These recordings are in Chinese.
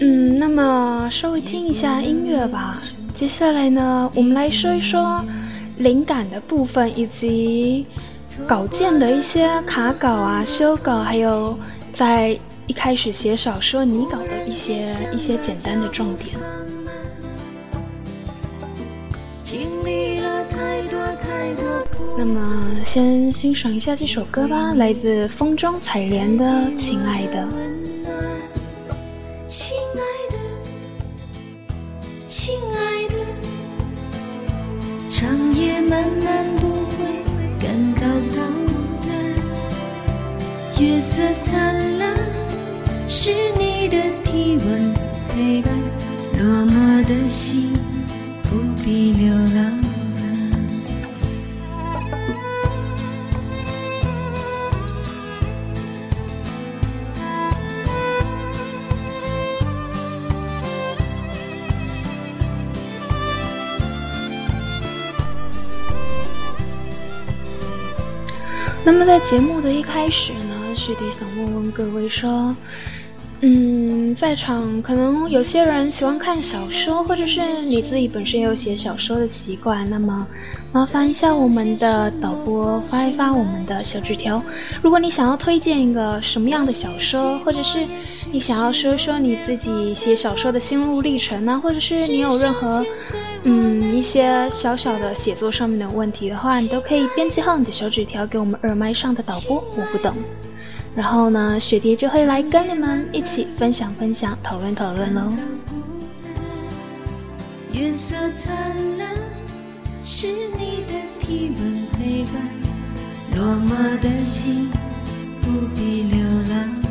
嗯，那么稍微听一下音乐吧。接下来呢，我们来说一说灵感的部分，以及稿件的一些卡稿啊、修稿，还有在一开始写小说拟稿的一些一些简单的重点。那么，先欣赏一下这首歌吧，来自风中采莲的《亲爱的》。亲爱的，亲爱的，长夜漫漫不会感到高单，月色灿烂，是你的体温陪伴，落寞的心不必流浪。那么在节目的一开始呢，雪迪想问问各位说，嗯，在场可能有些人喜欢看小说，或者是你自己本身有写小说的习惯，那么麻烦一下我们的导播发一发我们的小纸条。如果你想要推荐一个什么样的小说，或者是你想要说说你自己写小说的心路历程呢，或者是你有任何。嗯，一些小小的写作上面的问题的话，你都可以编辑好你的小纸条给我们耳麦上的导播，我不懂。然后呢，雪蝶就会来跟你们一起分享分享，讨论讨论喽。月色灿烂，是你的体温陪伴，落寞的心不必流浪。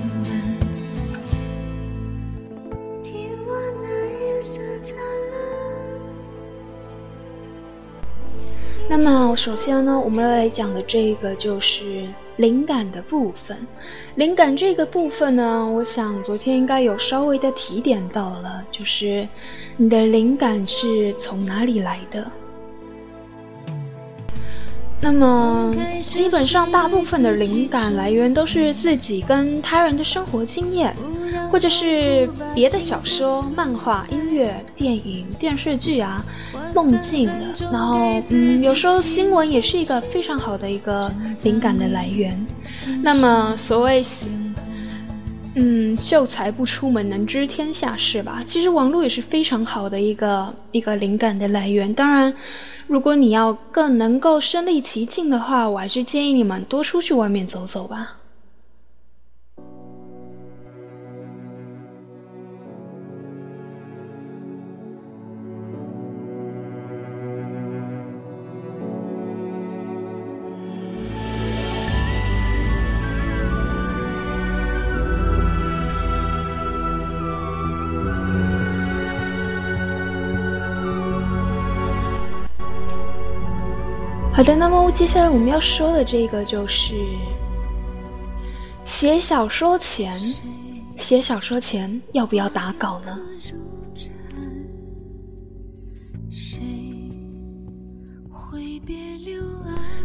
那么，首先呢，我们来讲的这个就是灵感的部分。灵感这个部分呢，我想昨天应该有稍微的提点到了，就是你的灵感是从哪里来的。那么，基本上大部分的灵感来源都是自己跟他人的生活经验，或者是别的小说、漫画、音乐、电影、电视剧啊，梦境的。然后，嗯，有时候新闻也是一个非常好的一个灵感的来源。那么，所谓，嗯，秀才不出门，能知天下事吧？其实网络也是非常好的一个一个灵感的来源。当然。如果你要更能够身临其境的话，我还是建议你们多出去外面走走吧。好的，那么接下来我们要说的这个就是写小说前，写小说前要不要打稿呢？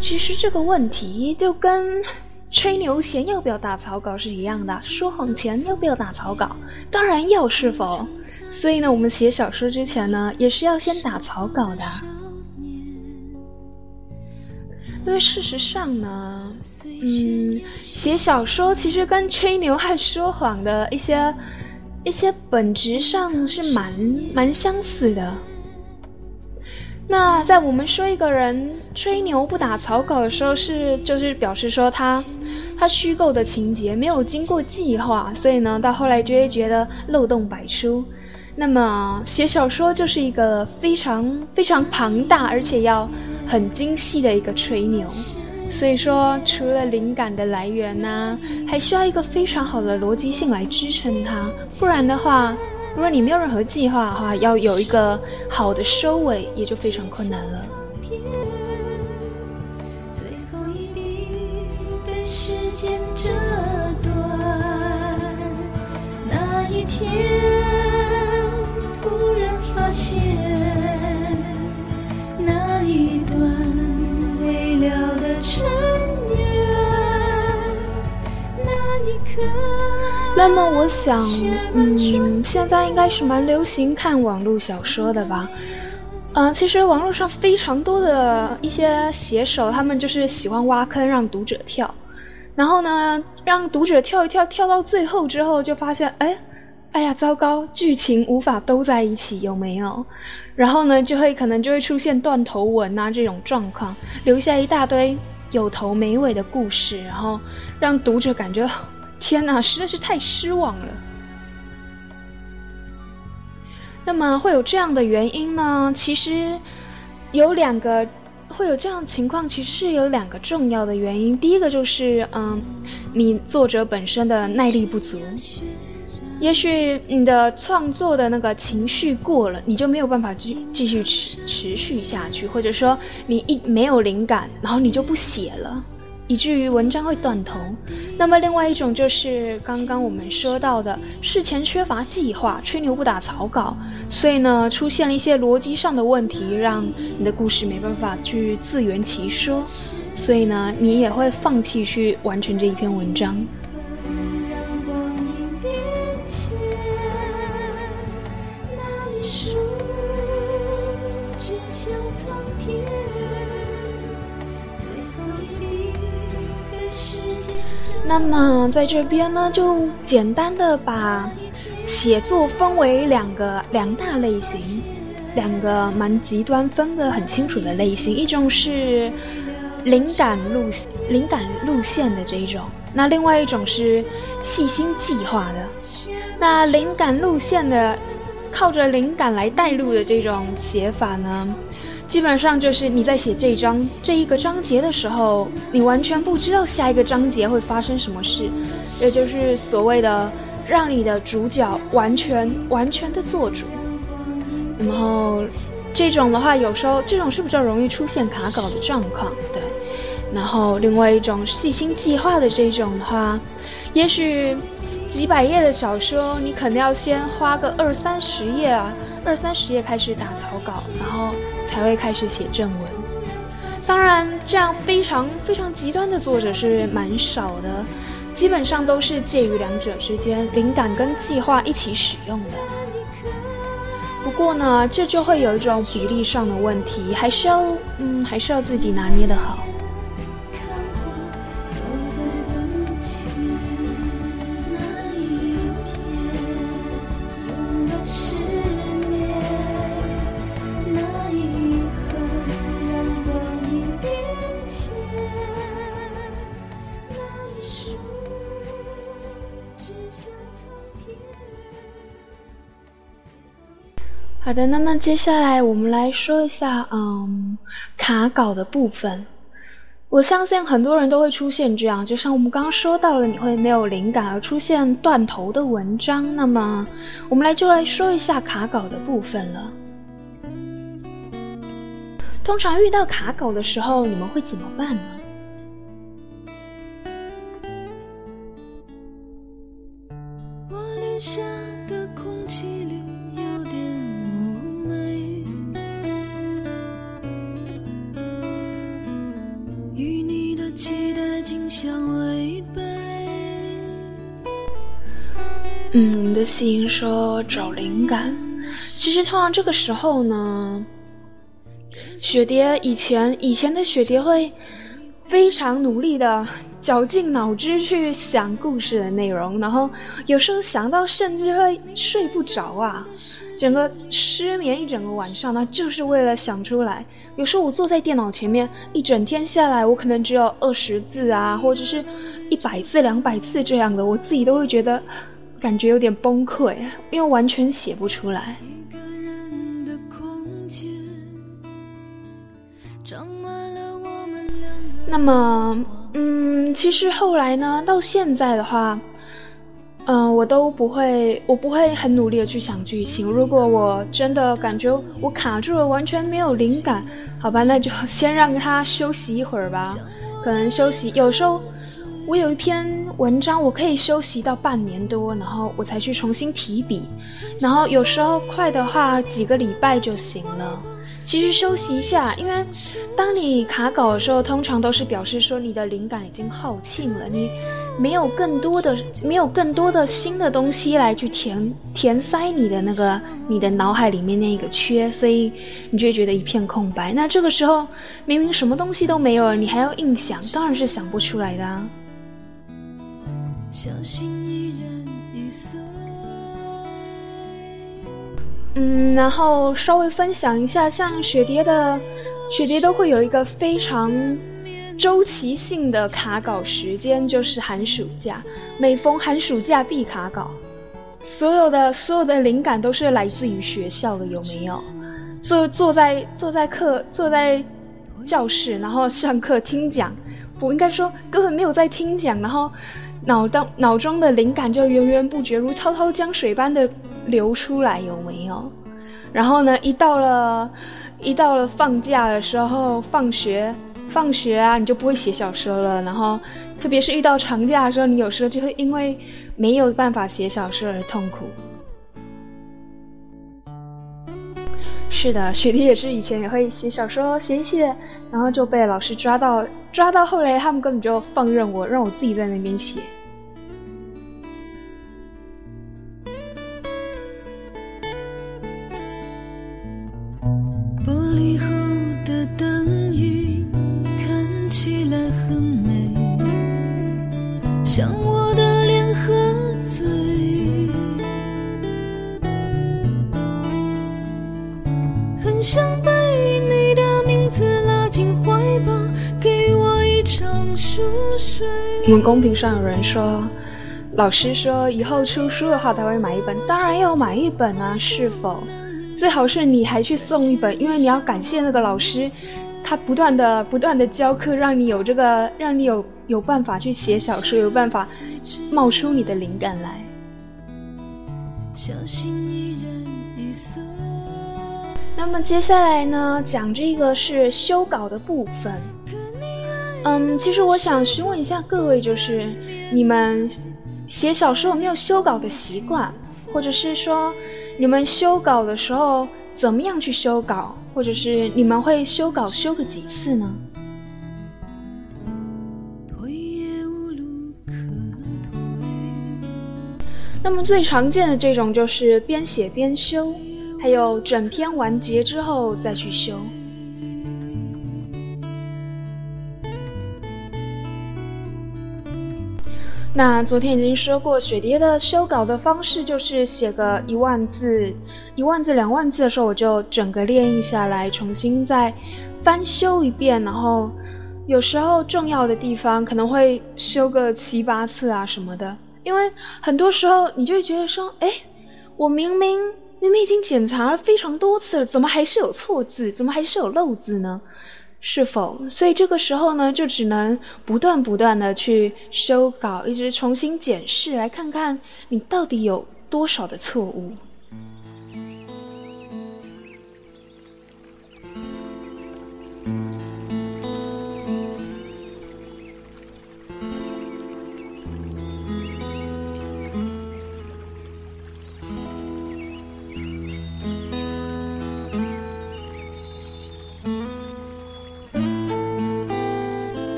其实这个问题就跟吹牛前要不要打草稿是一样的，说谎前要不要打草稿？当然要，是否？所以呢，我们写小说之前呢，也是要先打草稿的。因为事实上呢，嗯，写小说其实跟吹牛和说谎的一些一些本质上是蛮蛮相似的。那在我们说一个人吹牛不打草稿的时候，是就是表示说他他虚构的情节没有经过计划，所以呢，到后来就会觉得漏洞百出。那么写小说就是一个非常非常庞大，而且要很精细的一个吹牛。所以说，除了灵感的来源呢，还需要一个非常好的逻辑性来支撑它。不然的话，如果你没有任何计划的话，要有一个好的收尾，也就非常困难了。最后一笔被时间折断，那一天。发现那。么我想，嗯，现在应该是蛮流行看网络小说的吧？嗯，其实网络上非常多的一些写手，他们就是喜欢挖坑让读者跳，然后呢，让读者跳一跳，跳到最后之后就发现，哎，哎呀，糟糕，剧情无法都在一起，有没有？然后呢，就会可能就会出现断头文啊这种状况，留下一大堆有头没尾的故事，然后让读者感觉，天哪，实在是太失望了。那么会有这样的原因呢？其实有两个会有这样情况，其实是有两个重要的原因。第一个就是，嗯，你作者本身的耐力不足，也许你的创作的那个情绪过了，你就没有办法继继续持持续下去，或者说你一没有灵感，然后你就不写了。以至于文章会断头。那么，另外一种就是刚刚我们说到的事前缺乏计划，吹牛不打草稿，所以呢，出现了一些逻辑上的问题，让你的故事没办法去自圆其说，所以呢，你也会放弃去完成这一篇文章。那么在这边呢，就简单的把写作分为两个两大类型，两个蛮极端分的很清楚的类型，一种是灵感路灵感路线的这一种，那另外一种是细心计划的。那灵感路线的，靠着灵感来带路的这种写法呢？基本上就是你在写这一章这一个章节的时候，你完全不知道下一个章节会发生什么事，也就是所谓的让你的主角完全完全的做主。然后这种的话，有时候这种是比较容易出现卡稿的状况，对。然后另外一种细心计划的这种的话，也许几百页的小说，你可能要先花个二三十页啊，二三十页开始打草稿，然后。才会开始写正文。当然，这样非常非常极端的作者是蛮少的，基本上都是介于两者之间，灵感跟计划一起使用的。不过呢，这就会有一种比例上的问题，还是要嗯，还是要自己拿捏的好。那么接下来我们来说一下，嗯，卡稿的部分。我相信很多人都会出现这样，就像我们刚刚说到的，你会没有灵感而出现断头的文章。那么，我们来就来说一下卡稿的部分了。通常遇到卡稿的时候，你们会怎么办呢？嗯，我们的细音说找灵感。其实通常这个时候呢，雪蝶以前以前的雪蝶会非常努力的绞尽脑汁去想故事的内容，然后有时候想到甚至会睡不着啊，整个失眠一整个晚上呢，就是为了想出来。有时候我坐在电脑前面一整天下来，我可能只有二十字啊，或者是一百字、两百字这样的，我自己都会觉得。感觉有点崩溃，因为完全写不出来。那么，嗯，其实后来呢，到现在的话，嗯，我都不会，我不会很努力的去想剧情。如果我真的感觉我卡住了，完全没有灵感，好吧，那就先让他休息一会儿吧。可能休息，有时候。我有一天文章，我可以休息到半年多，然后我才去重新提笔。然后有时候快的话，几个礼拜就行了。其实休息一下，因为当你卡稿的时候，通常都是表示说你的灵感已经耗尽了，你没有更多的没有更多的新的东西来去填填塞你的那个你的脑海里面那个缺，所以你就会觉得一片空白。那这个时候明明什么东西都没有了，你还要硬想，当然是想不出来的啊。嗯，然后稍微分享一下，像雪蝶的，雪蝶都会有一个非常周期性的卡稿时间，就是寒暑假。每逢寒暑假必卡稿，所有的所有的灵感都是来自于学校的，有没有？坐坐在坐在课坐在教室，然后上课听讲，不应该说根本没有在听讲，然后脑当脑中的灵感就源源不绝，如滔滔江水般的。流出来有没有？然后呢？一到了，一到了放假的时候，放学，放学啊，你就不会写小说了。然后，特别是遇到长假的时候，你有时候就会因为没有办法写小说而痛苦。是的，雪蝶也是以前也会写小说，写一写，然后就被老师抓到，抓到后来他们根本就放任我，让我自己在那边写。像我我们公屏上有人说，老师说以后出书的话他会买一本，当然要买一本啊，是否？最好是你还去送一本，因为你要感谢那个老师，他不断的不断的教课，让你有这个，让你有有办法去写小说，有办法冒出你的灵感来。那么接下来呢，讲这个是修稿的部分。嗯，其实我想询问一下各位，就是你们写小说有没有修稿的习惯，或者是说你们修稿的时候怎么样去修稿，或者是你们会修稿修个几次呢？那么最常见的这种就是边写边修，还有整篇完结之后再去修。那昨天已经说过，雪蝶的修稿的方式就是写个一万字、一万字、两万字的时候，我就整个练印下来，重新再翻修一遍。然后有时候重要的地方可能会修个七八次啊什么的，因为很多时候你就会觉得说，哎，我明明明明已经检查了非常多次了，怎么还是有错字，怎么还是有漏字呢？是否？所以这个时候呢，就只能不断不断的去修稿，一直重新检视，来看看你到底有多少的错误。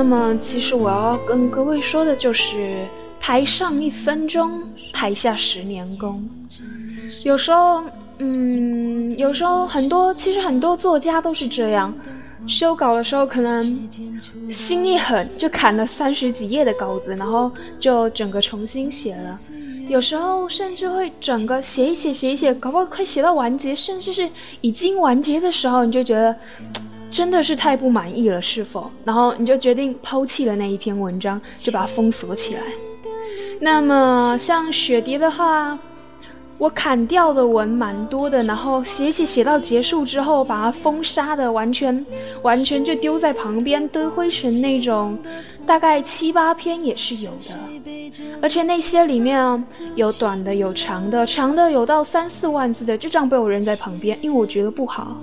那么，其实我要跟各位说的就是，台上一分钟，台下十年功。有时候，嗯，有时候很多，其实很多作家都是这样，修稿的时候可能心一狠，就砍了三十几页的稿子，然后就整个重新写了。有时候甚至会整个写一写，写一写，搞不好快写到完结，甚至是已经完结的时候，你就觉得。真的是太不满意了，是否？然后你就决定抛弃了那一篇文章，就把它封锁起来。那么像雪蝶的话，我砍掉的文蛮多的，然后写写写到结束之后，把它封杀的完全完全就丢在旁边堆灰尘那种，大概七八篇也是有的。而且那些里面有短的，有长的，长的有到三四万字的，就这样被我扔在旁边，因为我觉得不好。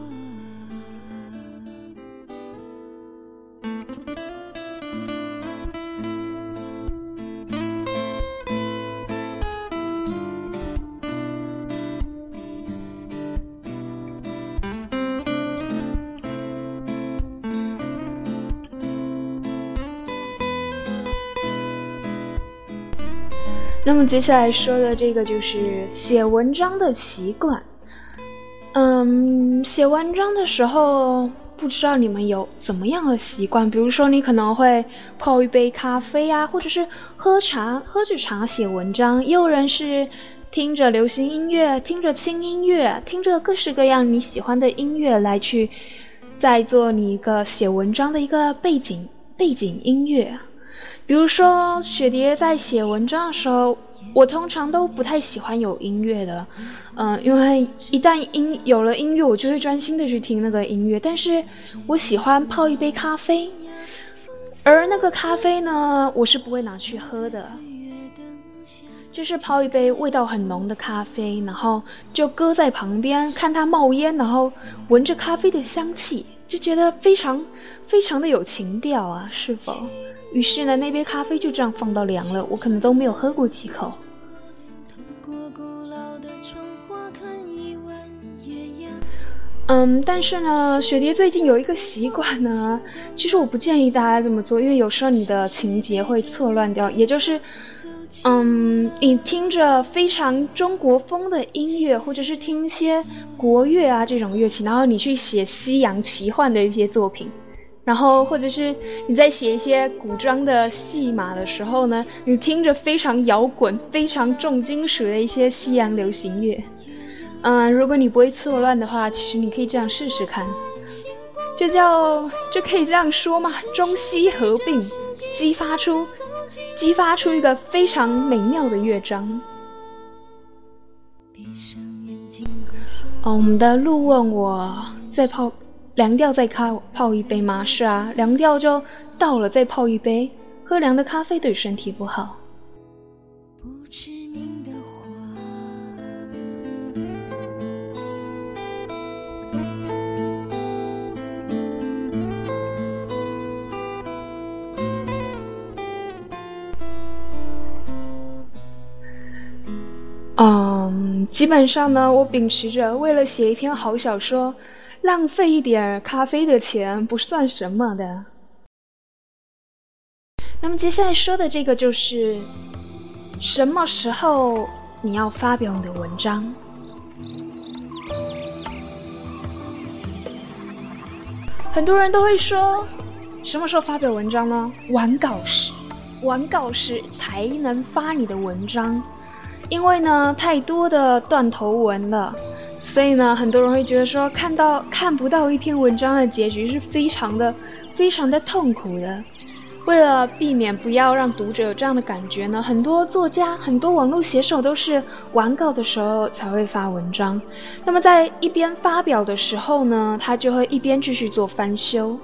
那么接下来说的这个就是写文章的习惯。嗯，写文章的时候，不知道你们有怎么样的习惯？比如说，你可能会泡一杯咖啡啊，或者是喝茶，喝着茶写文章；也有人是听着流行音乐，听着轻音乐，听着各式各样你喜欢的音乐来去，再做你一个写文章的一个背景背景音乐。比如说，雪蝶在写文章的时候，我通常都不太喜欢有音乐的，嗯，因为一旦音有了音乐，我就会专心的去听那个音乐。但是我喜欢泡一杯咖啡，而那个咖啡呢，我是不会拿去喝的，就是泡一杯味道很浓的咖啡，然后就搁在旁边看它冒烟，然后闻着咖啡的香气，就觉得非常非常的有情调啊，是否？于是呢，那杯咖啡就这样放到凉了，我可能都没有喝过几口。嗯，但是呢，雪蝶最近有一个习惯呢，其实我不建议大家这么做，因为有时候你的情节会错乱掉。也就是，嗯，你听着非常中国风的音乐，或者是听一些国乐啊这种乐器，然后你去写西洋奇幻的一些作品。然后，或者是你在写一些古装的戏码的时候呢，你听着非常摇滚、非常重金属的一些西洋流行乐，嗯，如果你不会错乱的话，其实你可以这样试试看，这叫这可以这样说嘛，中西合并，激发出激发出一个非常美妙的乐章。哦，我们的路问我在泡。凉掉再咖泡一杯吗？是啊，凉掉就倒了再泡一杯。喝凉的咖啡对身体不好。嗯，基本上呢，我秉持着为了写一篇好小说。浪费一点咖啡的钱不算什么的。那么接下来说的这个就是什么时候你要发表你的文章？很多人都会说，什么时候发表文章呢？完稿时，完稿时才能发你的文章，因为呢，太多的断头文了。所以呢，很多人会觉得说，看到看不到一篇文章的结局是非常的、非常的痛苦的。为了避免不要让读者有这样的感觉呢，很多作家、很多网络写手都是完稿的时候才会发文章。那么在一边发表的时候呢，他就会一边继续做翻修。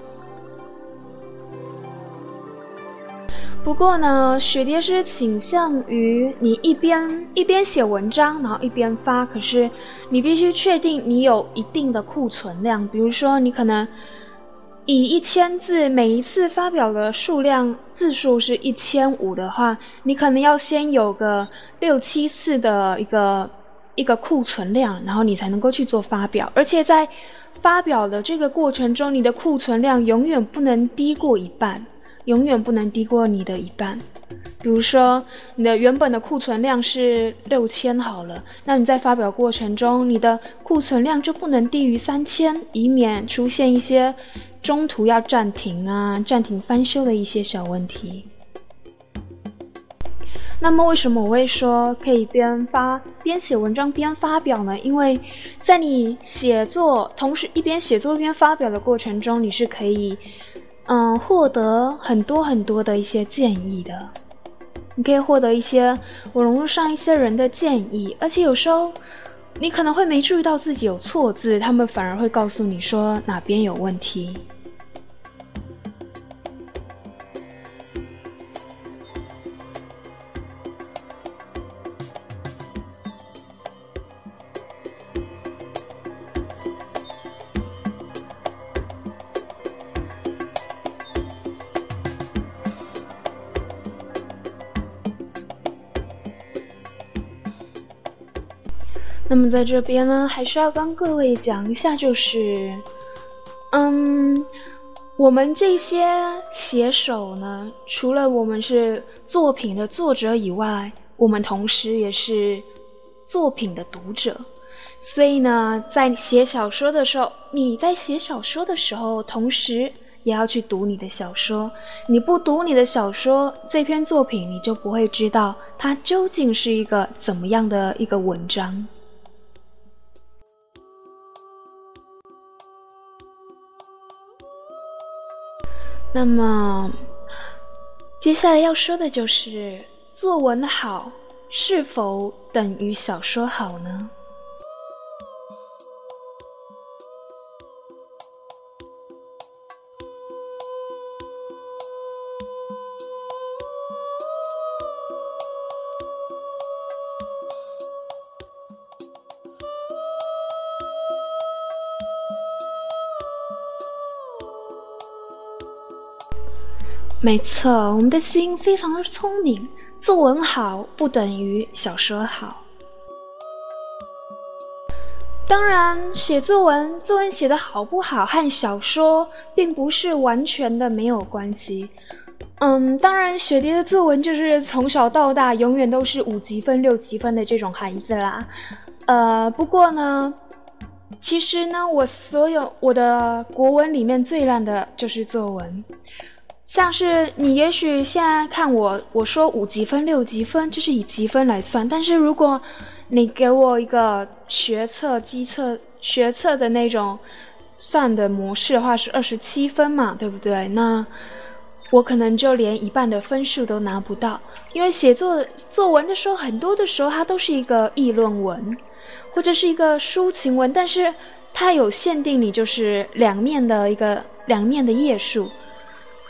不过呢，雪蝶是倾向于你一边一边写文章，然后一边发。可是你必须确定你有一定的库存量，比如说你可能以一千字，每一次发表的数量字数是一千五的话，你可能要先有个六七次的一个一个库存量，然后你才能够去做发表。而且在发表的这个过程中，你的库存量永远不能低过一半。永远不能低过你的一半。比如说，你的原本的库存量是六千好了，那你在发表过程中，你的库存量就不能低于三千，以免出现一些中途要暂停啊、暂停翻修的一些小问题。那么，为什么我会说可以边发边写文章边发表呢？因为在你写作同时一边写作一边发表的过程中，你是可以。嗯，获得很多很多的一些建议的，你可以获得一些我融入上一些人的建议，而且有时候你可能会没注意到自己有错字，他们反而会告诉你说哪边有问题。么在这边呢，还是要跟各位讲一下，就是，嗯，我们这些写手呢，除了我们是作品的作者以外，我我们同时也是作品的读者。所以呢，在写小说的时候，你在写小说的时候，同时也要去读你的小说。你不读你的小说，这篇作品你就不会知道它究竟是一个怎么样的一个文章。那么，接下来要说的就是，作文的好是否等于小说好呢？没错，我们的心非常的聪明。作文好不等于小说好。当然，写作文，作文写的好不好和小说并不是完全的没有关系。嗯，当然，雪蝶的作文就是从小到大永远都是五级分、六级分的这种孩子啦。呃，不过呢，其实呢，我所有我的国文里面最烂的就是作文。像是你，也许现在看我，我说五级分、六级分，就是以级分来算。但是如果你给我一个学测、机测、学测的那种算的模式的话，是二十七分嘛，对不对？那我可能就连一半的分数都拿不到，因为写作作文的时候，很多的时候它都是一个议论文，或者是一个抒情文，但是它有限定，你就是两面的一个两面的页数。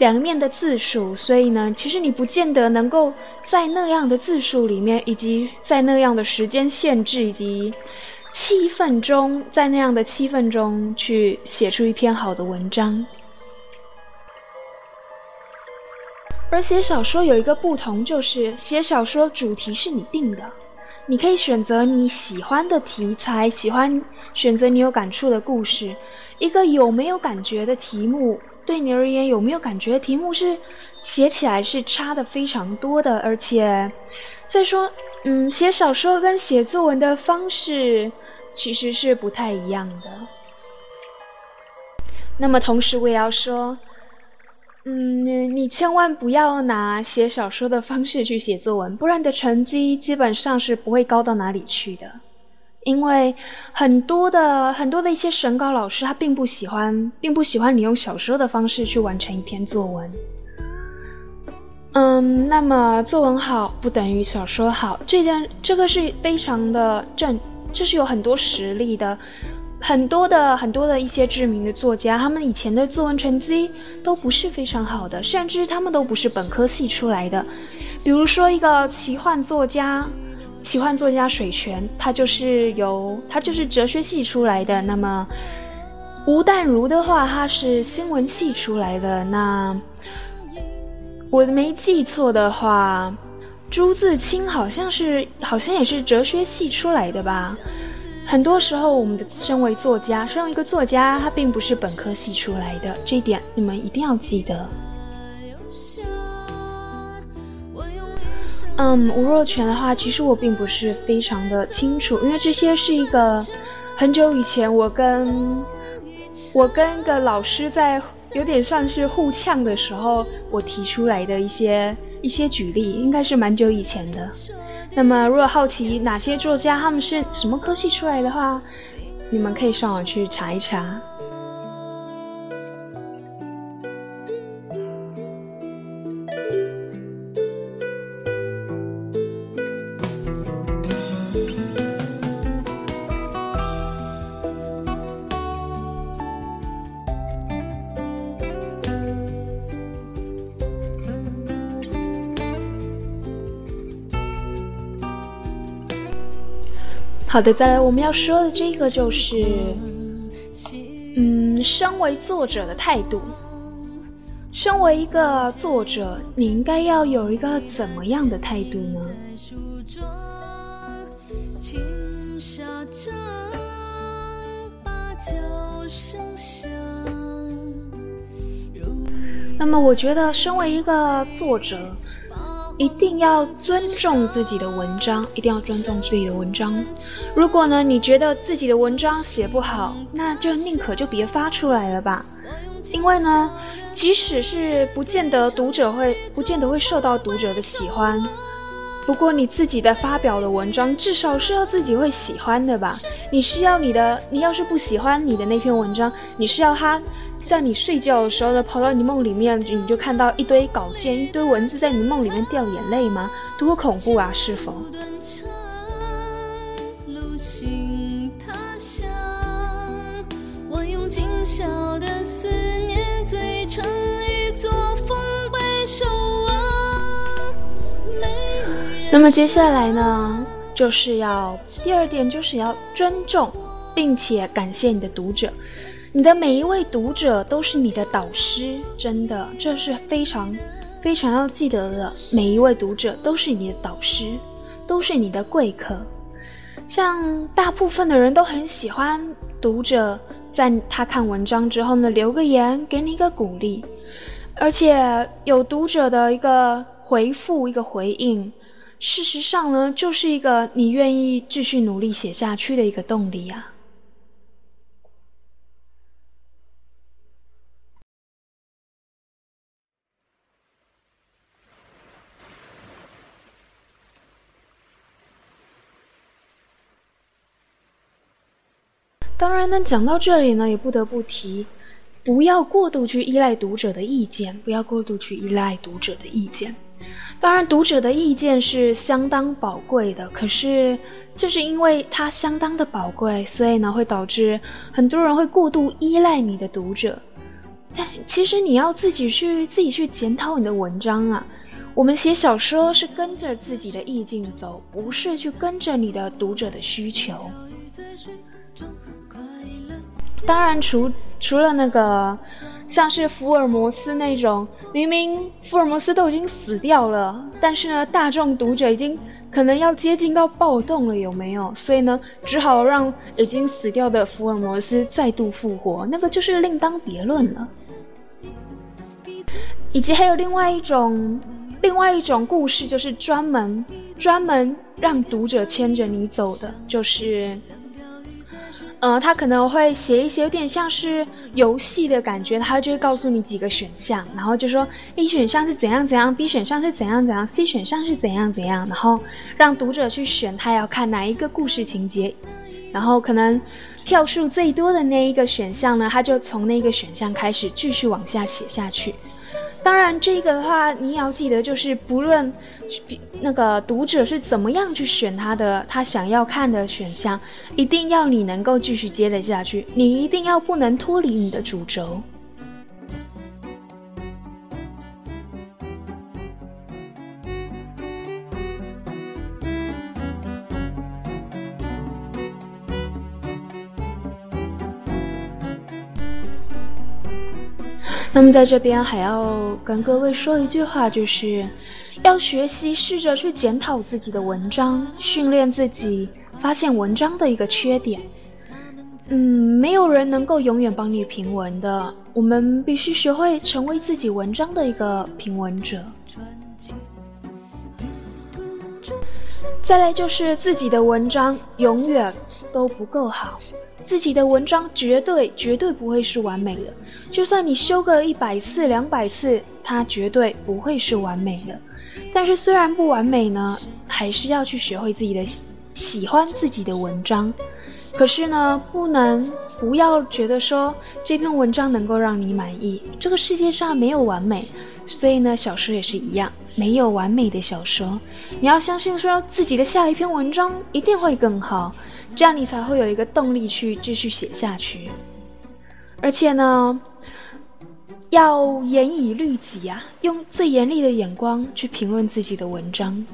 两面的字数，所以呢，其实你不见得能够在那样的字数里面，以及在那样的时间限制以及气氛中，在那样的气氛中去写出一篇好的文章。而写小说有一个不同，就是写小说主题是你定的，你可以选择你喜欢的题材，喜欢选择你有感触的故事，一个有没有感觉的题目。对你而言，有没有感觉题目是写起来是差的非常多的？而且，再说，嗯，写小说跟写作文的方式其实是不太一样的。那么，同时我也要说，嗯，你千万不要拿写小说的方式去写作文，不然的成绩基本上是不会高到哪里去的。因为很多的很多的一些审稿老师，他并不喜欢，并不喜欢你用小说的方式去完成一篇作文。嗯，那么作文好不等于小说好，这件这个是非常的正，这是有很多实例的，很多的很多的一些知名的作家，他们以前的作文成绩都不是非常好的，甚至他们都不是本科系出来的。比如说一个奇幻作家。奇幻作家水泉，他就是由他就是哲学系出来的。那么吴淡如的话，他是新闻系出来的。那我没记错的话，朱自清好像是好像也是哲学系出来的吧。很多时候，我们的身为作家，身为一个作家，他并不是本科系出来的，这一点你们一定要记得。嗯，吴若权的话，其实我并不是非常的清楚，因为这些是一个很久以前我跟我跟一个老师在有点算是互呛的时候，我提出来的一些一些举例，应该是蛮久以前的。那么，如果好奇哪些作家他们是什么科系出来的话，你们可以上网去查一查。好的，再来我们要说的这个就是，嗯，身为作者的态度。身为一个作者，你应该要有一个怎么样的态度呢？那么，我觉得身为一个作者。一定要尊重自己的文章，一定要尊重自己的文章。如果呢，你觉得自己的文章写不好，那就宁可就别发出来了吧。因为呢，即使是不见得读者会，不见得会受到读者的喜欢。不过你自己的发表的文章，至少是要自己会喜欢的吧？你是要你的，你要是不喜欢你的那篇文章，你是要他。在你睡觉的时候呢，跑到你梦里面，你就看到一堆稿件、一堆文字在你梦里面掉眼泪吗？多恐怖啊！是否？那么接下来呢，就是要第二点，就是要尊重并且感谢你的读者。你的每一位读者都是你的导师，真的，这是非常非常要记得的。每一位读者都是你的导师，都是你的贵客。像大部分的人都很喜欢读者在他看文章之后呢留个言，给你一个鼓励，而且有读者的一个回复、一个回应，事实上呢，就是一个你愿意继续努力写下去的一个动力啊。当然呢，讲到这里呢，也不得不提，不要过度去依赖读者的意见，不要过度去依赖读者的意见。当然，读者的意见是相当宝贵的，可是正是因为它相当的宝贵，所以呢，会导致很多人会过度依赖你的读者。但其实你要自己去自己去检讨你的文章啊。我们写小说是跟着自己的意境走，不是去跟着你的读者的需求。当然，除除了那个，像是福尔摩斯那种，明明福尔摩斯都已经死掉了，但是呢，大众读者已经可能要接近到暴动了，有没有？所以呢，只好让已经死掉的福尔摩斯再度复活，那个就是另当别论了。以及还有另外一种，另外一种故事，就是专门专门让读者牵着你走的，就是。呃，他可能会写一些有点像是游戏的感觉，他就会告诉你几个选项，然后就说 A 选项是怎样怎样，B 选项是怎样怎样，C 选项是怎样怎样，然后让读者去选他要看哪一个故事情节，然后可能票数最多的那一个选项呢，他就从那个选项开始继续往下写下去。当然，这个的话，你也要记得，就是不论那个读者是怎么样去选他的他想要看的选项，一定要你能够继续接得下去，你一定要不能脱离你的主轴。那么在这边还要跟各位说一句话，就是要学习试着去检讨自己的文章，训练自己发现文章的一个缺点。嗯，没有人能够永远帮你评文的，我们必须学会成为自己文章的一个评文者。再来就是自己的文章永远都不够好。自己的文章绝对绝对不会是完美的，就算你修个一百次两百次，它绝对不会是完美的。但是虽然不完美呢，还是要去学会自己的喜欢自己的文章。可是呢，不能不要觉得说这篇文章能够让你满意。这个世界上没有完美，所以呢，小说也是一样，没有完美的小说。你要相信说自己的下一篇文章一定会更好。这样你才会有一个动力去继续写下去，而且呢，要严以律己啊，用最严厉的眼光去评论自己的文章。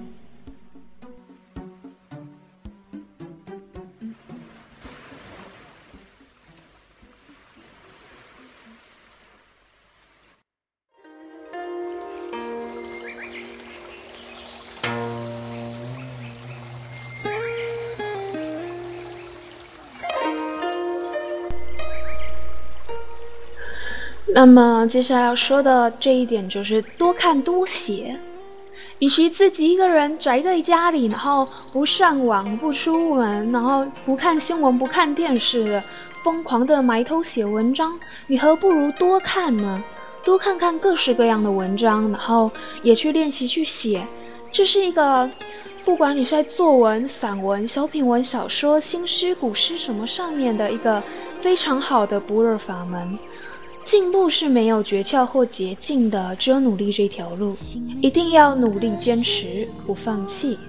那么接下来要说的这一点就是多看多写，与其自己一个人宅在家里，然后不上网、不出门，然后不看新闻、不看电视的疯狂的埋头写文章，你何不如多看呢？多看看各式各样的文章，然后也去练习去写。这是一个，不管你是在作文、散文、小品文、小说、新诗、古诗什么上面的一个非常好的不二法门。进步是没有诀窍或捷径的，只有努力这条路，一定要努力坚持，不放弃。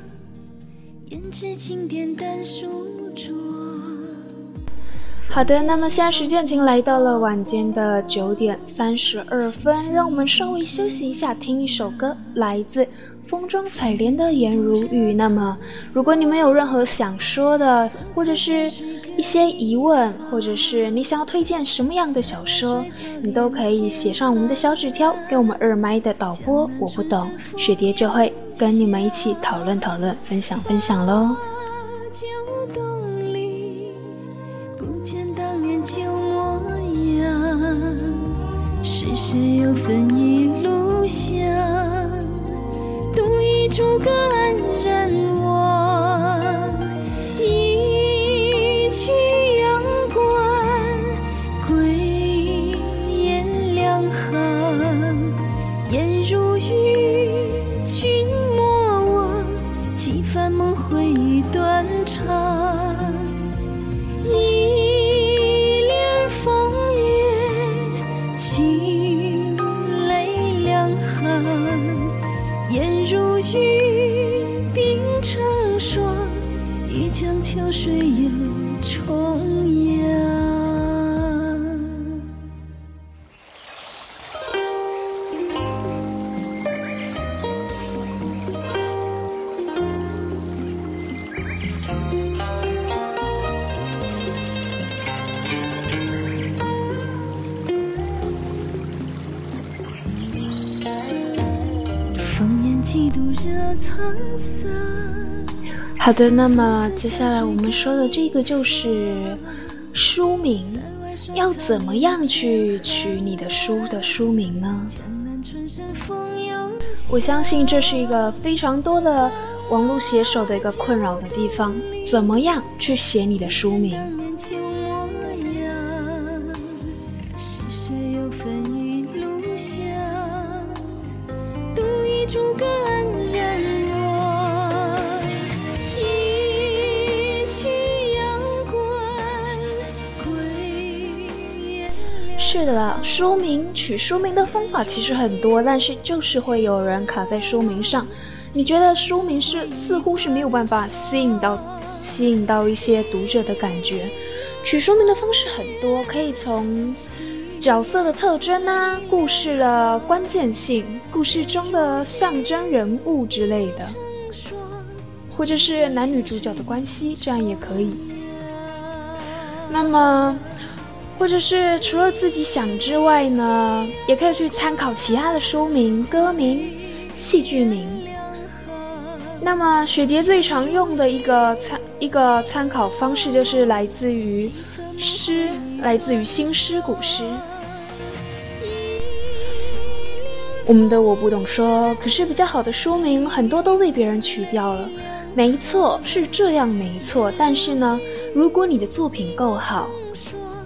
好的，那么现在时间已经来到了晚间的九点三十二分，让我们稍微休息一下，听一首歌，来自。风中采莲的颜如玉。那么，如果你们有任何想说的，或者是一些疑问，或者是你想要推荐什么样的小说，你都可以写上我们的小纸条给我们二麦的导播。我不懂，雪蝶就会跟你们一起讨论讨论，分享分享喽。是谁又分一路香？诸葛安然好的，那么接下来我们说的这个就是书名，要怎么样去取你的书的书名呢？我相信这是一个非常多的网络写手的一个困扰的地方，怎么样去写你的书名？书名取书名的方法其实很多，但是就是会有人卡在书名上。你觉得书名是似乎是没有办法吸引到吸引到一些读者的感觉？取书名的方式很多，可以从角色的特征啊、故事的关键性、故事中的象征人物之类的，或者是男女主角的关系，这样也可以。那么。或者是除了自己想之外呢，也可以去参考其他的书名、歌名、戏剧名。那么雪蝶最常用的一个参一个参考方式就是来自于诗，来自于新诗古诗。我们的我不懂说，可是比较好的书名很多都被别人取掉了。没错，是这样没错。但是呢，如果你的作品够好。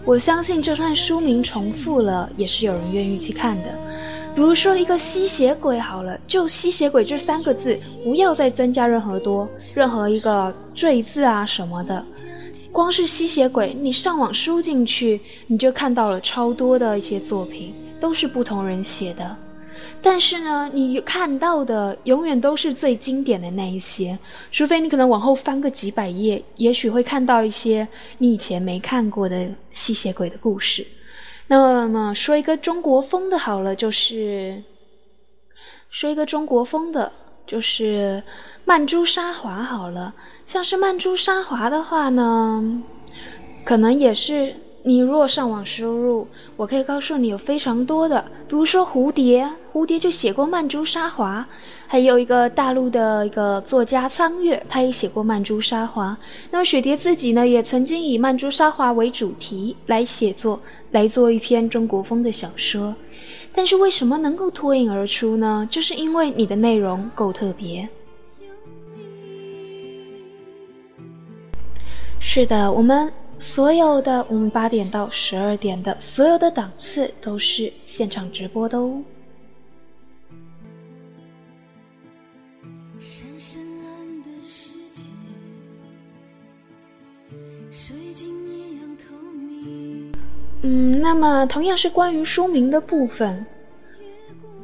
我相信，就算书名重复了，也是有人愿意去看的。比如说一个吸血鬼，好了，就吸血鬼这三个字，不要再增加任何多任何一个缀字啊什么的。光是吸血鬼，你上网输进去，你就看到了超多的一些作品，都是不同人写的。但是呢，你看到的永远都是最经典的那一些，除非你可能往后翻个几百页，也许会看到一些你以前没看过的吸血鬼的故事。那么说一个中国风的好了，就是说一个中国风的，就是曼珠沙华好了。像是曼珠沙华的话呢，可能也是。你若上网输入，我可以告诉你有非常多的，比如说蝴蝶，蝴蝶就写过曼珠沙华，还有一个大陆的一个作家苍月，他也写过曼珠沙华。那么雪蝶自己呢，也曾经以曼珠沙华为主题来写作，来做一篇中国风的小说。但是为什么能够脱颖而出呢？就是因为你的内容够特别。是的，我们所有的我们八点到十二点的所有的档次都是现场直播的哦。嗯，那么同样是关于书名的部分，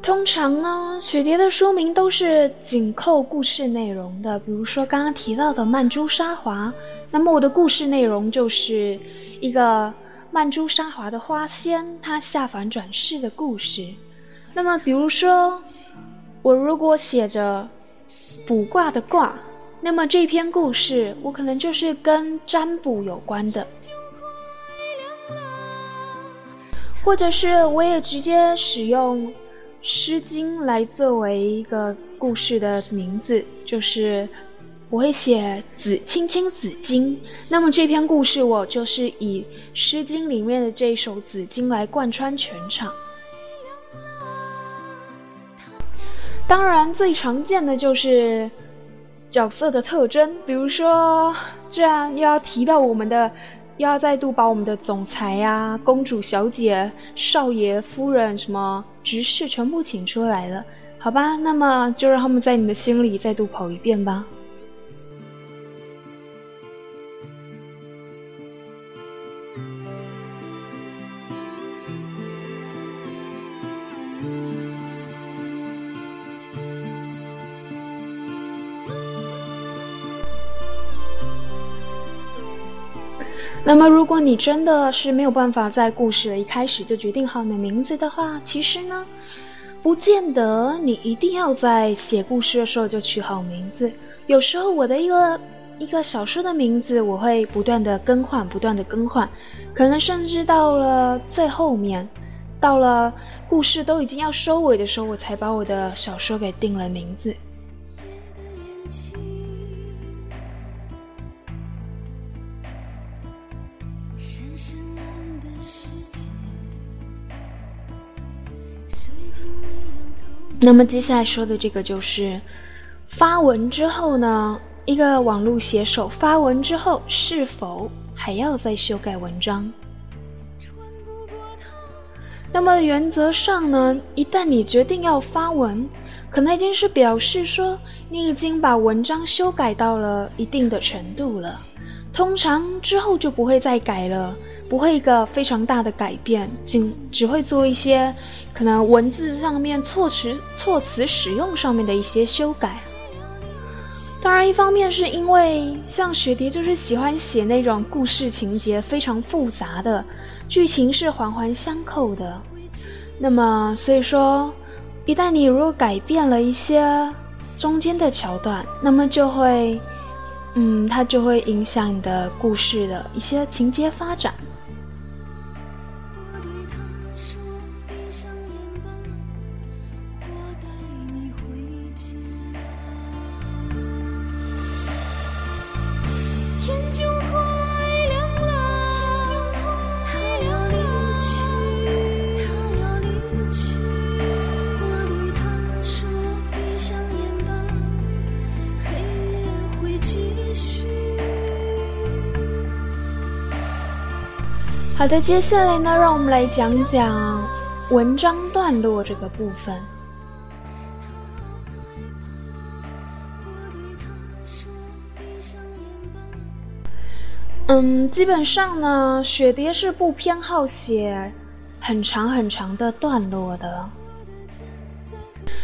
通常呢，雪蝶的书名都是紧扣故事内容的。比如说刚刚提到的曼珠沙华，那么我的故事内容就是一个曼珠沙华的花仙，她下凡转世的故事。那么比如说，我如果写着卜卦的卦，那么这篇故事我可能就是跟占卜有关的。或者是我也直接使用《诗经》来作为一个故事的名字，就是我会写“子青青子衿”，那么这篇故事我就是以《诗经》里面的这一首《子衿》来贯穿全场。当然，最常见的就是角色的特征，比如说，这样又要提到我们的。又要再度把我们的总裁呀、公主小姐、少爷夫人、什么执事全部请出来了，好吧？那么就让他们在你的心里再度跑一遍吧。那么，如果你真的是没有办法在故事的一开始就决定好你的名字的话，其实呢，不见得你一定要在写故事的时候就取好名字。有时候，我的一个一个小说的名字，我会不断的更换，不断的更换，可能甚至到了最后面，到了故事都已经要收尾的时候，我才把我的小说给定了名字。那么接下来说的这个就是发文之后呢，一个网络写手发文之后是否还要再修改文章？那么原则上呢，一旦你决定要发文，可能已经是表示说你已经把文章修改到了一定的程度了，通常之后就不会再改了。不会一个非常大的改变，仅只会做一些可能文字上面措辞措辞使用上面的一些修改。当然，一方面是因为像雪蝶就是喜欢写那种故事情节非常复杂的，剧情是环环相扣的。那么，所以说，一旦你如果改变了一些中间的桥段，那么就会，嗯，它就会影响你的故事的一些情节发展。好的，接下来呢，让我们来讲讲文章段落这个部分。嗯，基本上呢，雪蝶是不偏好写很长很长的段落的。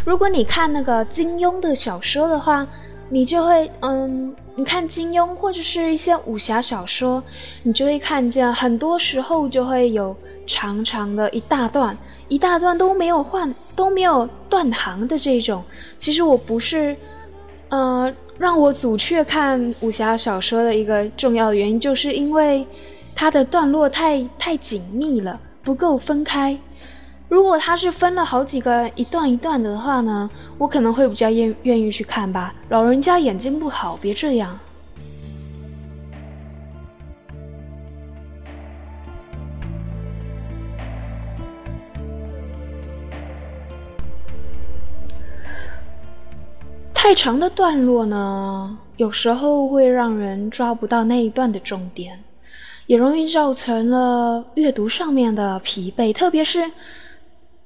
如果你看那个金庸的小说的话，你就会嗯。你看金庸或者是一些武侠小说，你就会看见很多时候就会有长长的一大段，一大段都没有换都没有断行的这种。其实我不是，呃，让我阻却看武侠小说的一个重要的原因，就是因为它的段落太太紧密了，不够分开。如果他是分了好几个一段一段的话呢我可能会比较愿愿意去看吧。老人家眼睛不好别这样。太长的段落呢有时候会让人抓不到那一段的重点也容易造成了阅读上面的疲惫特别是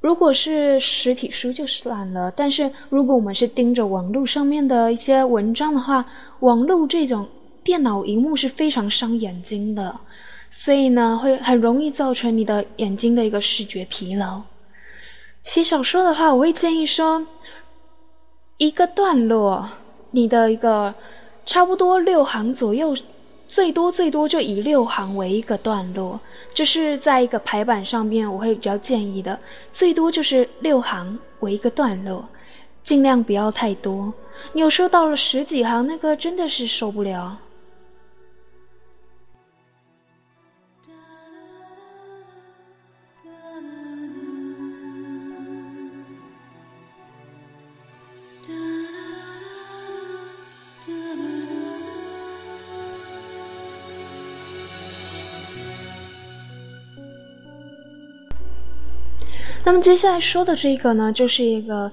如果是实体书就算了，但是如果我们是盯着网络上面的一些文章的话，网络这种电脑荧幕是非常伤眼睛的，所以呢，会很容易造成你的眼睛的一个视觉疲劳。写小说的话，我会建议说，一个段落，你的一个差不多六行左右，最多最多就以六行为一个段落，这是在一个排版上面我会比较建议的，最多就是六行为一个段落，尽量不要太多。你有时候到了十几行，那个真的是受不了。那么接下来说的这个呢，就是一个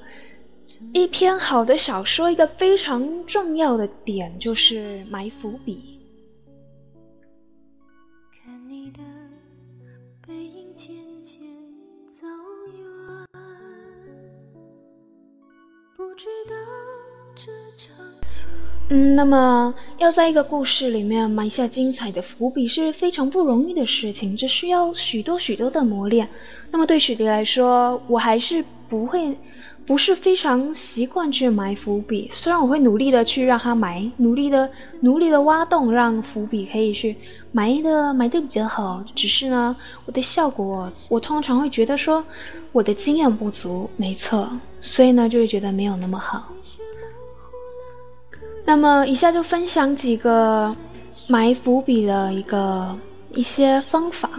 一篇好的小说一个非常重要的点，就是埋伏笔。嗯，那么要在一个故事里面埋下精彩的伏笔是非常不容易的事情，这需要许多许多的磨练。那么对许迪来说，我还是不会，不是非常习惯去埋伏笔。虽然我会努力的去让它埋，努力的努力的挖洞，让伏笔可以去埋的埋的比较好。只是呢，我的效果，我通常会觉得说我的经验不足，没错，所以呢就会觉得没有那么好。那么，以下就分享几个埋伏笔的一个一些方法。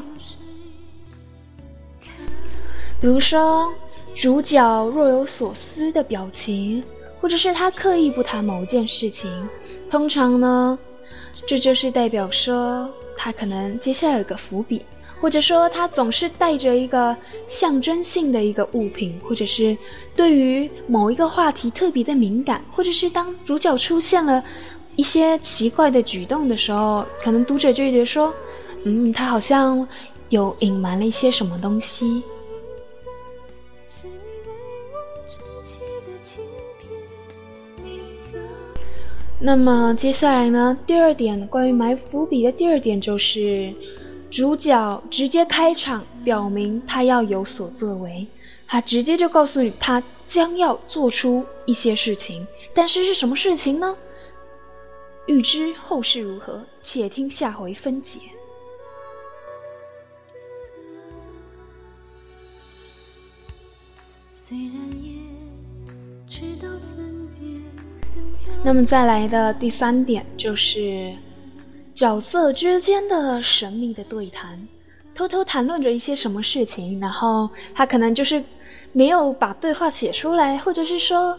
比如说，主角若有所思的表情，或者是他刻意不谈某件事情，通常呢，这就是代表说他可能接下来有个伏笔。或者说，他总是带着一个象征性的一个物品，或者是对于某一个话题特别的敏感，或者是当主角出现了一些奇怪的举动的时候，可能读者就觉得说，嗯，他好像有隐瞒了一些什么东西。那么接下来呢？第二点，关于埋伏笔的第二点就是。主角直接开场，表明他要有所作为，他直接就告诉你他将要做出一些事情，但是是什么事情呢？欲知后事如何，且听下回分解。那么再来的第三点就是。角色之间的神秘的对谈，偷偷谈论着一些什么事情，然后他可能就是没有把对话写出来，或者是说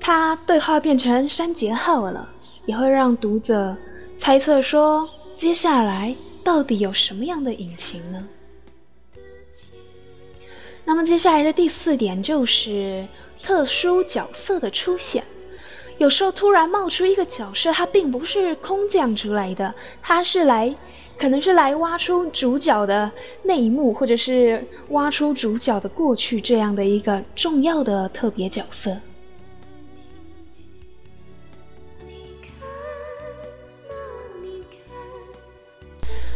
他对话变成删节号了，也会让读者猜测说接下来到底有什么样的隐情呢？那么接下来的第四点就是特殊角色的出现。有时候突然冒出一个角色，他并不是空降出来的，他是来，可能是来挖出主角的内幕，或者是挖出主角的过去这样的一个重要的特别角色。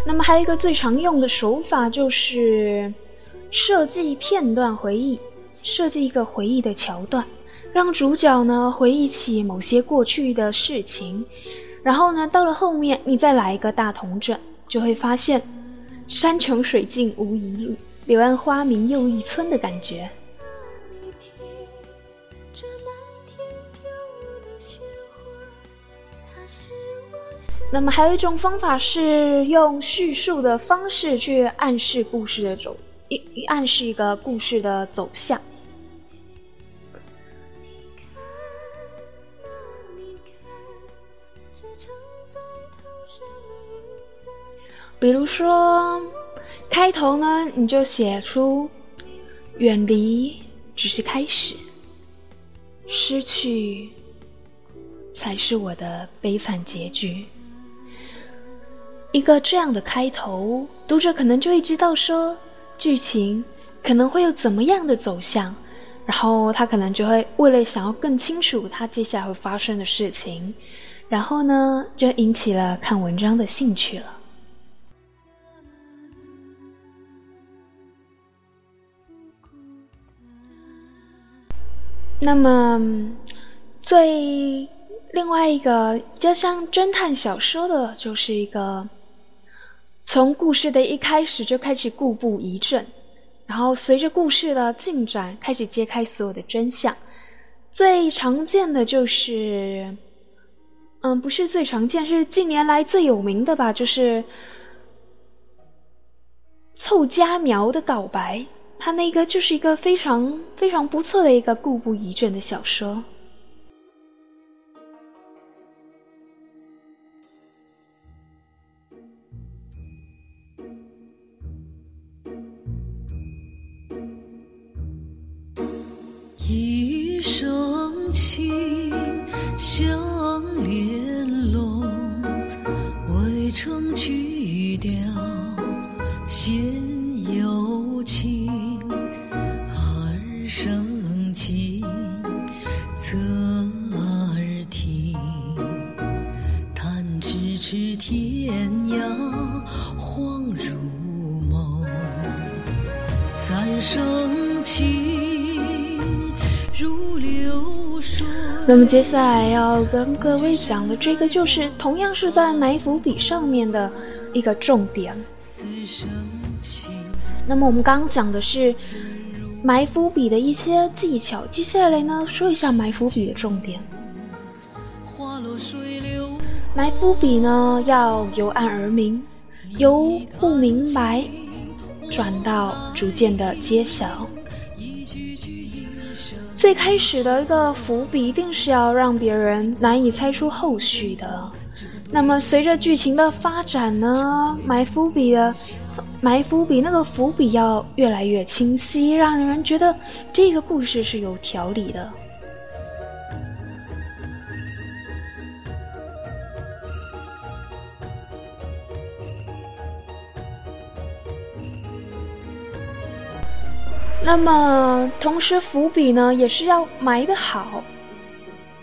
那么还有一个最常用的手法就是设计片段回忆，设计一个回忆的桥段。让主角呢回忆起某些过去的事情，然后呢，到了后面你再来一个大同整，就会发现山穷水尽无疑路，柳暗花明又一村的感觉。那么还有一种方法是用叙述的方式去暗示故事的走，一暗示一个故事的走向。比如说，开头呢，你就写出远离只是开始，失去才是我的悲惨结局。一个这样的开头，读者可能就会知道说剧情可能会有怎么样的走向，然后他可能就会为了想要更清楚他接下来会发生的事情，然后呢就引起了看文章的兴趣了。那么，最另外一个就像侦探小说的，就是一个从故事的一开始就开始故布疑阵，然后随着故事的进展开始揭开所有的真相。最常见的就是，嗯，不是最常见，是近年来最有名的吧，就是凑佳苗的告白。他那个就是一个非常非常不错的一个故布疑阵的小说。一声情，相连拢，未成曲调，先。那么接下来要跟各位讲的这个，就是同样是在埋伏笔上面的一个重点。那么我们刚刚讲的是埋伏笔的一些技巧，接下来呢说一下埋伏笔的重点。埋伏笔呢要由暗而明，由不明白转到逐渐的揭晓。最开始的一个伏笔一定是要让别人难以猜出后续的，那么随着剧情的发展呢，埋伏笔的埋伏笔那个伏笔要越来越清晰，让人觉得这个故事是有条理的。那么，同时伏笔呢也是要埋得好，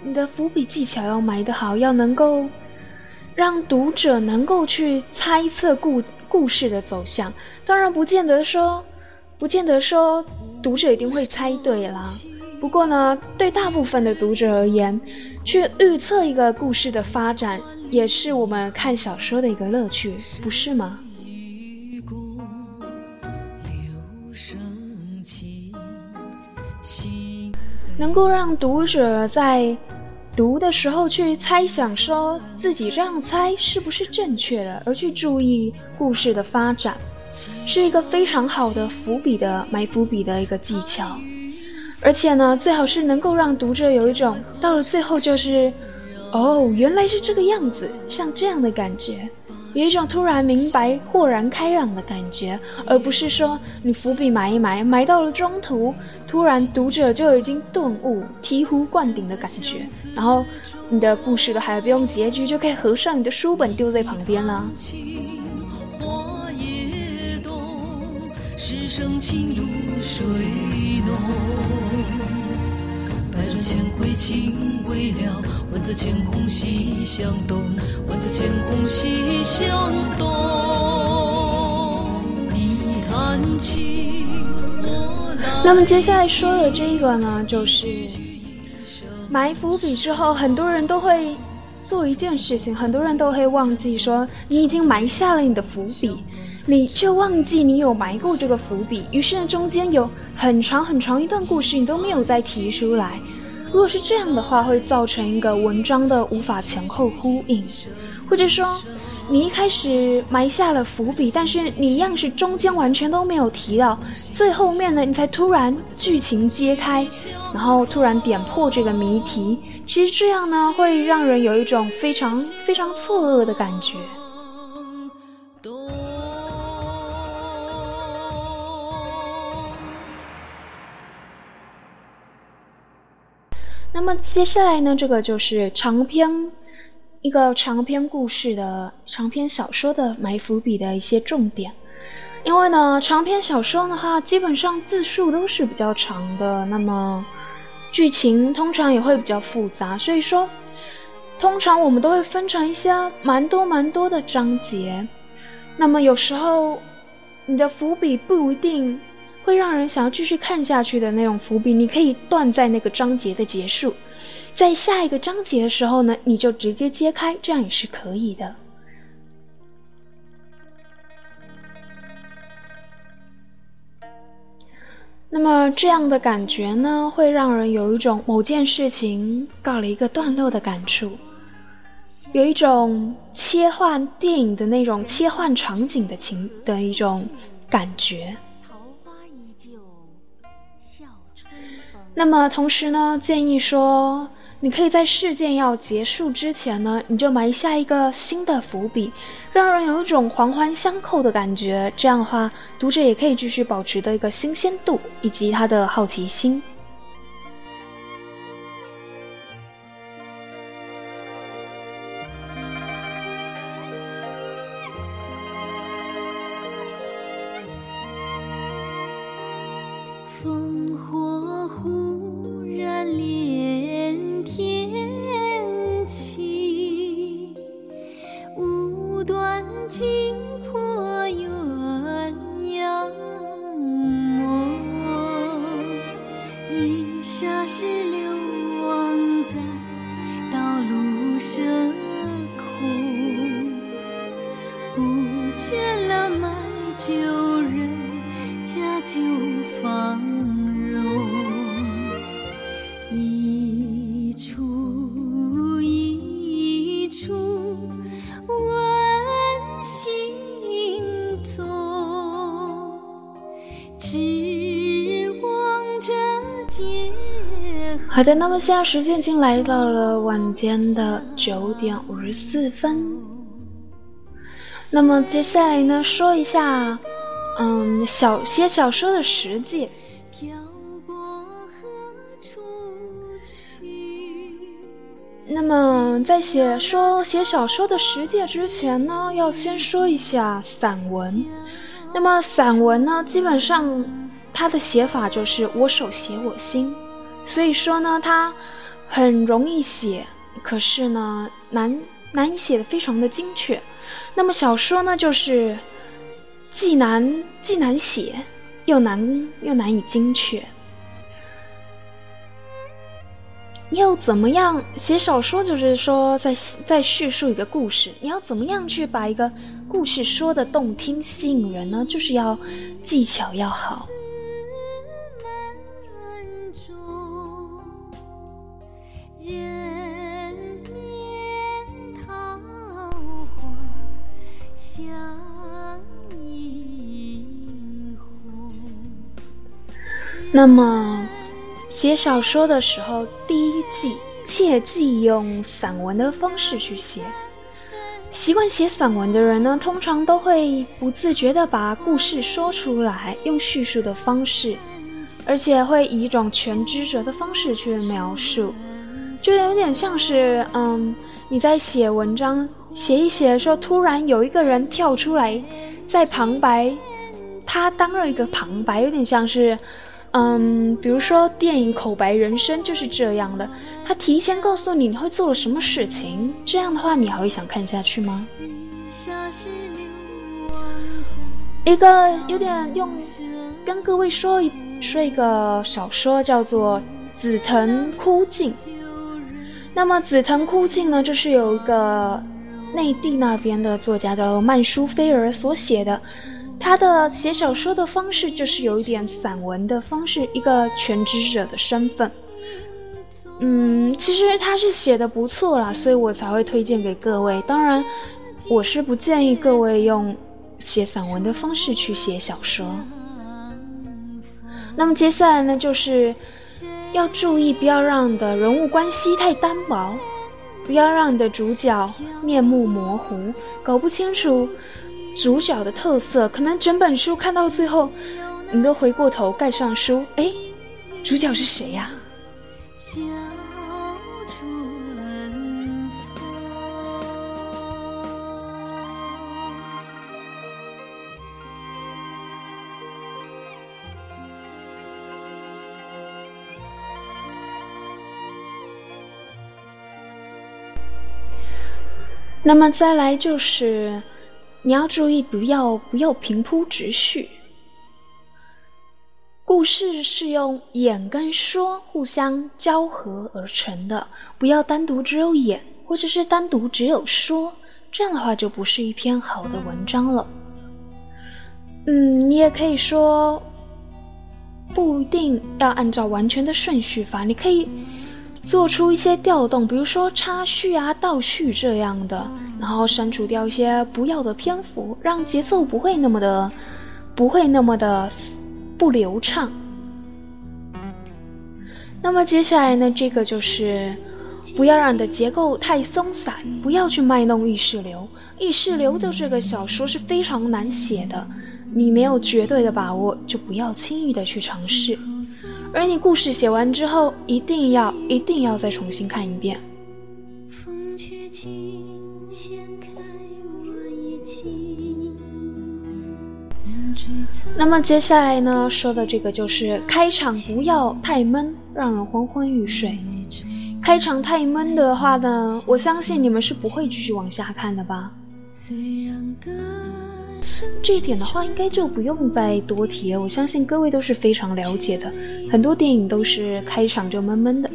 你的伏笔技巧要埋得好，要能够让读者能够去猜测故故事的走向。当然，不见得说，不见得说读者一定会猜对啦。不过呢，对大部分的读者而言，去预测一个故事的发展，也是我们看小说的一个乐趣，不是吗？能够让读者在读的时候去猜想，说自己这样猜是不是正确的，而去注意故事的发展，是一个非常好的伏笔的埋伏笔的一个技巧。而且呢，最好是能够让读者有一种到了最后就是，哦，原来是这个样子，像这样的感觉。有一种突然明白、豁然开朗的感觉，而不是说你伏笔埋一埋，埋到了中途，突然读者就已经顿悟、醍醐灌顶的感觉，然后你的故事都还不用结局，就可以合上你的书本丢在旁边了。百转千回情未了，万紫千红喜相东，万紫千红喜相东。你弹琴，我那么接下来说的这个呢，就是埋伏笔之后，很多人都会做一件事情，很多人都会忘记说你已经埋下了你的伏笔，你却忘记你有埋过这个伏笔，于是呢中间有很长很长一段故事你都没有再提出来。如果是这样的话，会造成一个文章的无法前后呼应，或者说，你一开始埋下了伏笔，但是你一样是中间完全都没有提到，最后面呢，你才突然剧情揭开，然后突然点破这个谜题。其实这样呢，会让人有一种非常非常错愕的感觉。那么接下来呢，这个就是长篇一个长篇故事的长篇小说的埋伏笔的一些重点。因为呢，长篇小说的话，基本上字数都是比较长的，那么剧情通常也会比较复杂，所以说，通常我们都会分成一些蛮多蛮多的章节。那么有时候，你的伏笔不一定会让人想要继续看下去的那种伏笔，你可以断在那个章节的结束，在下一个章节的时候呢，你就直接揭开，这样也是可以的。那么这样的感觉呢，会让人有一种某件事情告了一个段落的感触，有一种切换电影的那种切换场景的情的一种感觉。那么同时呢，建议说。你可以在事件要结束之前呢，你就埋下一个新的伏笔，让人有一种环环相扣的感觉。这样的话，读者也可以继续保持的一个新鲜度以及他的好奇心。好的，那么现在时间已经来到了晚间的九点五十四分。那么接下来呢，说一下，嗯，小写小说的实践。那么在写说写小说的实践之前呢，要先说一下散文。那么散文呢，基本上它的写法就是我手写我心。所以说呢，它很容易写，可是呢难难以写的非常的精确。那么小说呢，就是既难既难写，又难又难以精确。要怎么样写小说？就是说在在叙述一个故事，你要怎么样去把一个故事说的动听、吸引人呢？就是要技巧要好。那么，写小说的时候，第一季切忌用散文的方式去写。习惯写散文的人呢，通常都会不自觉地把故事说出来，用叙述的方式，而且会以一种全知者的方式去描述，就有点像是，嗯，你在写文章写一写的时候，突然有一个人跳出来，在旁白，他当了一个旁白，有点像是。嗯，比如说电影口白人生就是这样的，他提前告诉你你会做了什么事情，这样的话你还会想看下去吗？一个有点用，跟各位说一说一个小说叫做《紫藤枯尽》。那么《紫藤枯尽》呢，就是有一个内地那边的作家叫曼殊菲尔所写的。他的写小说的方式就是有一点散文的方式，一个全职者的身份。嗯，其实他是写的不错啦，所以我才会推荐给各位。当然，我是不建议各位用写散文的方式去写小说。那么接下来呢，就是要注意，不要让你的人物关系太单薄，不要让你的主角面目模糊，搞不清楚。主角的特色，可能整本书看到最后，你都回过头盖上书，哎，主角是谁呀？小春风。那么再来就是。你要注意不要不要平铺直叙。故事是用演跟说互相交合而成的，不要单独只有演，或者是单独只有说，这样的话就不是一篇好的文章了。嗯，你也可以说，不一定要按照完全的顺序发，你可以做出一些调动，比如说插叙啊、倒叙这样的，然后删除掉一些不要的篇幅，让节奏不会那么的，不会那么的。不流畅。那么接下来呢？这个就是不要让你的结构太松散，不要去卖弄意识流。意识流的这个小说是非常难写的，你没有绝对的把握，就不要轻易的去尝试。而你故事写完之后，一定要一定要再重新看一遍。那么接下来呢，说的这个就是开场不要太闷，让人昏昏欲睡。开场太闷的话呢，我相信你们是不会继续往下看的吧。虽然歌这一点的话，应该就不用再多提了。我相信各位都是非常了解的，很多电影都是开场就闷闷的。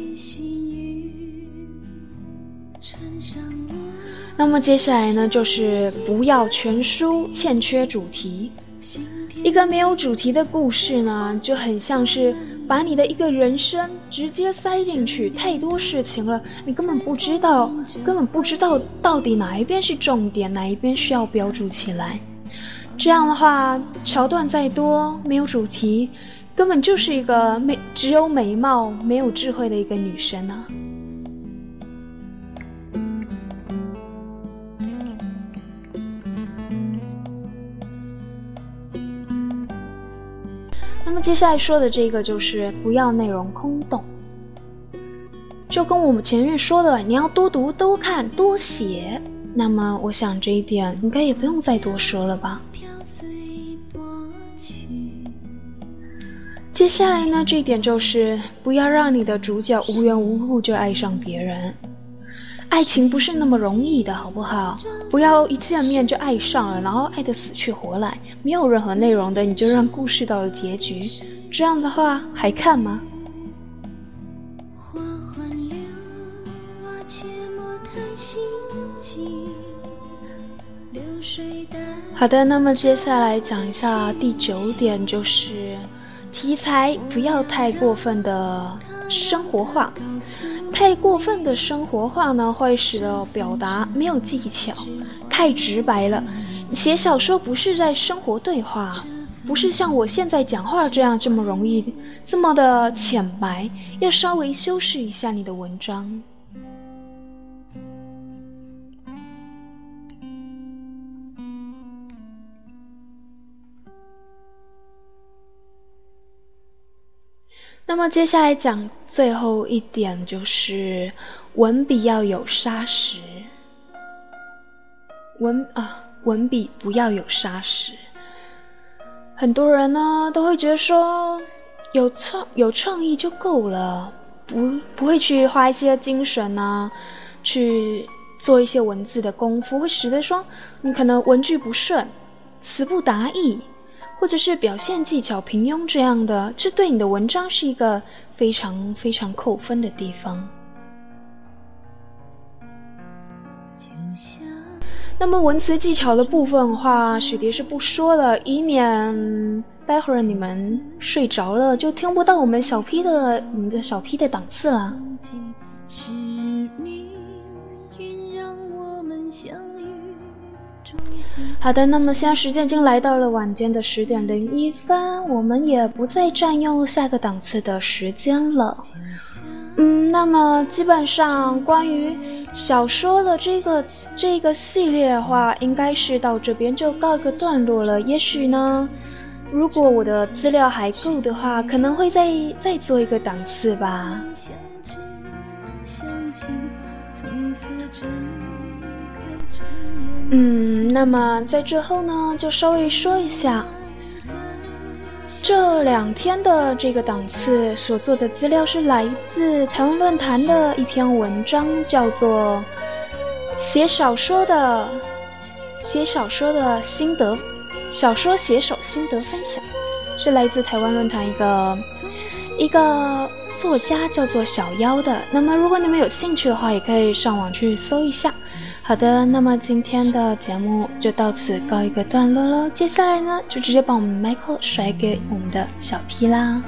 那么接下来呢，就是不要全书欠缺主题。一个没有主题的故事呢，就很像是把你的一个人生直接塞进去，太多事情了，你根本不知道，根本不知道到底哪一边是重点，哪一边需要标注起来。这样的话，桥段再多，没有主题，根本就是一个美只有美貌没有智慧的一个女生啊。接下来说的这个就是不要内容空洞，就跟我们前面说的，你要多读、多看、多写。那么，我想这一点应该也不用再多说了吧。接下来呢，这一点就是不要让你的主角无缘无故就爱上别人。爱情不是那么容易的，好不好？不要一见面就爱上了，然后爱得死去活来，没有任何内容的，你就让故事到了结局，这样的话还看吗？好的，那么接下来讲一下第九点，就是题材不要太过分的生活化。太过分的生活化呢，会使得表达没有技巧，太直白了。写小说不是在生活对话，不是像我现在讲话这样这么容易，这么的浅白，要稍微修饰一下你的文章。那么接下来讲最后一点，就是文笔要有沙石。文啊，文笔不要有沙石。很多人呢都会觉得说，有创有创意就够了，不不会去花一些精神呢，去做一些文字的功夫，会使得说你可能文句不顺，词不达意。或者是表现技巧平庸这样的，这对你的文章是一个非常非常扣分的地方。那么文词技巧的部分话，雪蝶是不说了，以免待会儿你们睡着了就听不到我们小 P 的你们的小 P 的档次了。好的，那么现在时间已经来到了晚间的十点零一分，我们也不再占用下个档次的时间了。嗯，那么基本上关于小说的这个这个系列的话，应该是到这边就告一个段落了。也许呢，如果我的资料还够的话，可能会再再做一个档次吧。嗯，那么在最后呢，就稍微说一下，这两天的这个档次所做的资料是来自台湾论坛的一篇文章，叫做《写小说的写小说的心得，小说写手心得分享，是来自台湾论坛一个一个作家叫做小妖的。那么如果你们有兴趣的话，也可以上网去搜一下。好的，那么今天的节目就到此告一个段落喽。接下来呢，就直接把我们 Michael 甩给我们的小 P 啦。